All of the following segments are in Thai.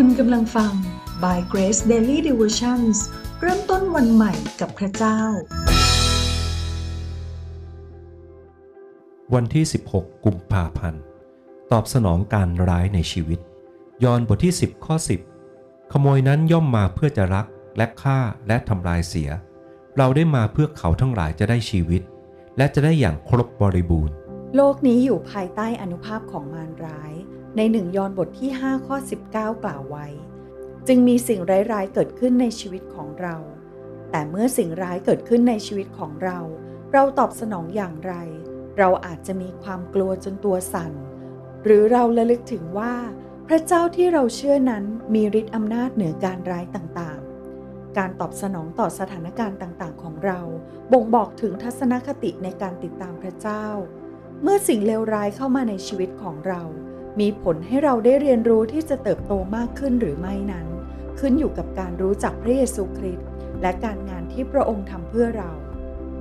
คุณกำลังฟัง By Grace Daily Devotions เริ่มต้นวันใหม่กับพระเจ้า วันที่ 16 กุมภาพันธ์ ตอบสนองการร้ายในชีวิต ยอห์นบทที่ 10 ข้อ 10 ขโมยนั้นย่อมมาเพื่อจะรักและฆ่าและทำลายเสีย เราได้มาเพื่อเขาทั้งหลายจะได้ชีวิต และจะได้อย่างครบบริบูรณ์ โลกนี้อยู่ภายใต้อนุภาพของมารร้าย ในหนึ่งยอห์นบทที่ 5 ข้อ 19 กล่าวไว้ จึงมีสิ่งร้ายๆเกิดขึ้นในชีวิตของเรา แต่เมื่อสิ่งร้ายเกิดขึ้นในชีวิตของเรา เราตอบสนองอย่างไร เราอาจจะมีความกลัวจนตัวสั่น หรือเราระลึกถึงว่า พระเจ้าที่เราเชื่อนั้นมีฤทธิ์อำนาจเหนือการร้ายต่างๆ การตอบสนองต่อสถานการณ์ต่างๆ ของเรา บ่งบอกถึงทัศนคติในการติดตามพระเจ้า เมื่อสิ่งเลวร้ายเข้ามาในชีวิตของเรา มีผลให้เราได้เรียนรู้ที่จะเติบโตมากขึ้นหรือไม่นั้น ขึ้นอยู่กับการรู้จักพระเยซูคริสต์และการงานที่พระองค์ทำเพื่อเรา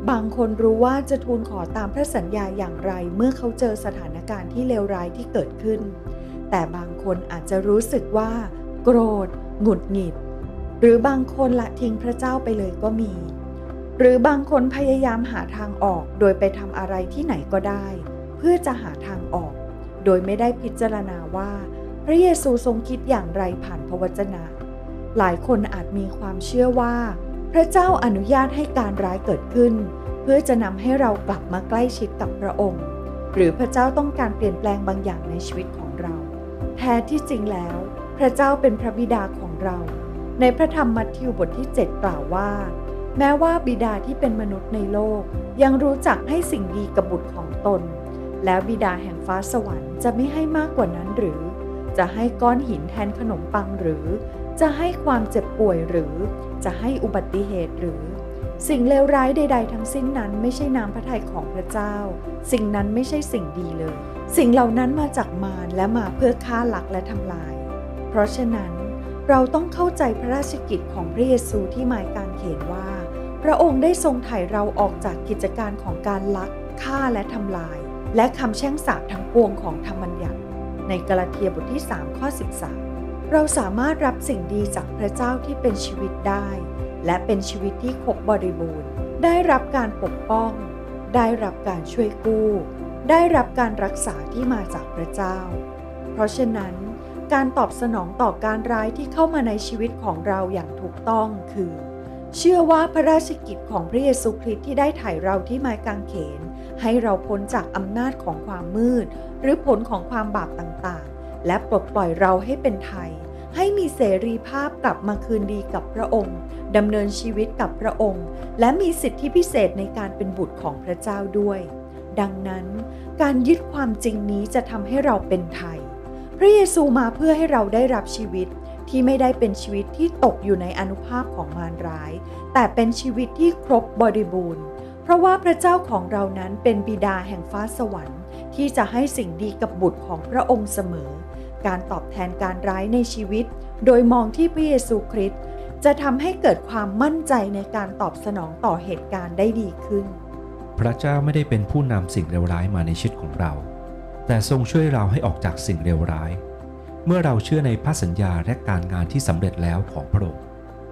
บางคนรู้ว่าจะทูลขอตามพระสัญญาอย่างไรเมื่อเขาเจอสถานการณ์ที่เลวร้ายที่เกิดขึ้น แต่บางคนอาจจะรู้สึกว่า โกรธ หงุดหงิด หรือบางคนละทิ้งพระเจ้าไปเลยก็มี หรือบางคนพยายามหาทางออกโดยไปทำอะไรที่ไหนก็ได้ เพื่อจะหาทางออก โดยไม่ได้พิจารณาว่า พระเยซูทรงคิดอย่างไรผ่านพระวจนะ หลายคนอาจมีความเชื่อว่า พระเจ้าอนุญาตให้การร้ายเกิดขึ้น เพื่อจะนำให้เรากลับมาใกล้ชิดกับพระองค์ หรือพระเจ้าต้องการเปลี่ยนแปลงบางอย่างในชีวิตของเรา แท้ที่จริงแล้ว พระเจ้าเป็นพระบิดาของเรา ในพระธรรมมัทธิวบทที่ 7 กล่าวว่า แม้ว่าบิดาที่เป็นมนุษย์ในโลก ยังรู้จักให้สิ่งดีกับบุตรของตน แล้วบิดาแห่งฟ้าสวรรค์จะไม่ให้มากกว่านั้นหรือ จะให้ก้อนหินแทนขนมปังหรือ จะให้ความเจ็บป่วยหรือ จะให้อุบัติเหตุหรือ สิ่งเลวร้ายใด ๆ ทั้งสิ้นนั้นไม่ใช่น้ำพระทัยของพระเจ้า สิ่งนั้นไม่ใช่สิ่งดีเลย สิ่งเหล่านั้นมาจากมารและมาเพื่อฆ่าลักและทำลาย เพราะฉะนั้นเราต้องเข้าใจพระราชกิจของพระเยซูที่หมายการเขียนว่า พระองค์ได้ทรงไถ่เราออกจากกิจการของการลักฆ่าและทำลาย และคำแช่งสาปทั้งปวงของธรรมบัญญัติ ในกาลาเทียบทที่ 3 ข้อ 13 เราสามารถรับสิ่งดีจากพระเจ้าที่เป็นชีวิตได้ และเป็นชีวิตที่ครบบริบูรณ์ ได้รับการปกป้อง ได้รับการช่วยกู้ ได้รับการรักษาที่มาจากพระเจ้า เพราะฉะนั้น การตอบสนองต่อการร้ายที่เข้ามาในชีวิตของเราอย่างถูกต้องคือ เชื่อว่าพระราชกิจของพระเยซูคริสต์ที่ได้ไถ่เราที่ไม้กางเขน ให้เราพ้นจากอำนาจของความมืด หรือผลของความบาปต่างๆ และปลดปล่อยเราให้เป็นไทย ให้มีเสรีภาพกลับมาคืนดีกับพระองค์ดำเนินชีวิตกับพระองค์ และมีสิทธิพิเศษในการเป็นบุตรของพระเจ้าด้วย ดังนั้นการยึดความจริงนี้จะทำให้เราเป็นไทย พระเยซูมาเพื่อให้เราได้รับชีวิต ที่ไม่ได้เป็นชีวิตที่ตกอยู่ในอนุภาพของมารร้าย แต่เป็นชีวิตที่ครบบริบูรณ์ เพราะว่าพระเจ้าของเรานั้นเป็นบิดาแห่งฟ้าสวรรค์ ที่จะให้สิ่งดีกับบุตรของพระองค์เสมอ การตอบแทนการร้ายในชีวิต โดยมองที่พระเยซูคริสต์จะทำให้เกิดความมั่นใจในการตอบสนองต่อเหตุการณ์ได้ดีขึ้น พระเจ้าไม่ได้เป็นผู้นำสิ่งเลวร้ายมาในชีวิตของเรา แต่ทรงช่วยเราให้ออกจากสิ่งเลวร้าย เมื่อเราเชื่อในพระสัญญาและการงานที่สำเร็จแล้วของพระองค์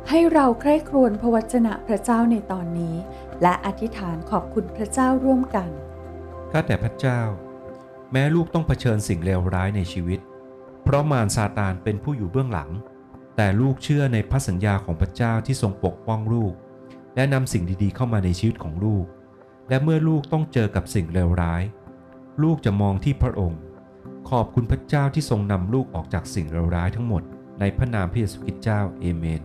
ให้เราใคร่ครวญพระวจนะพระเจ้าในตอนนี้ และอธิษฐานขอบคุณพระเจ้าร่วมกันข้าแต่พระเจ้า แม้ลูกต้องเผชิญสิ่งเลวร้ายในชีวิต เพราะมารซาตานเป็นผู้อยู่เบื้องหลัง แต่ลูกเชื่อในพระสัญญาของพระเจ้าที่ทรงปกป้องลูก และนำสิ่งดีๆเข้ามาในชีวิตของลูก และเมื่อลูกต้องเจอกับสิ่งเลวร้าย ลูกจะมองที่พระองค์ ขอบคุณพระเจ้าที่ทรงนำลูกออกจากสิ่งร้ายทั้งหมด ในพระนามพระเยซูคริสต์เจ้าเอเมน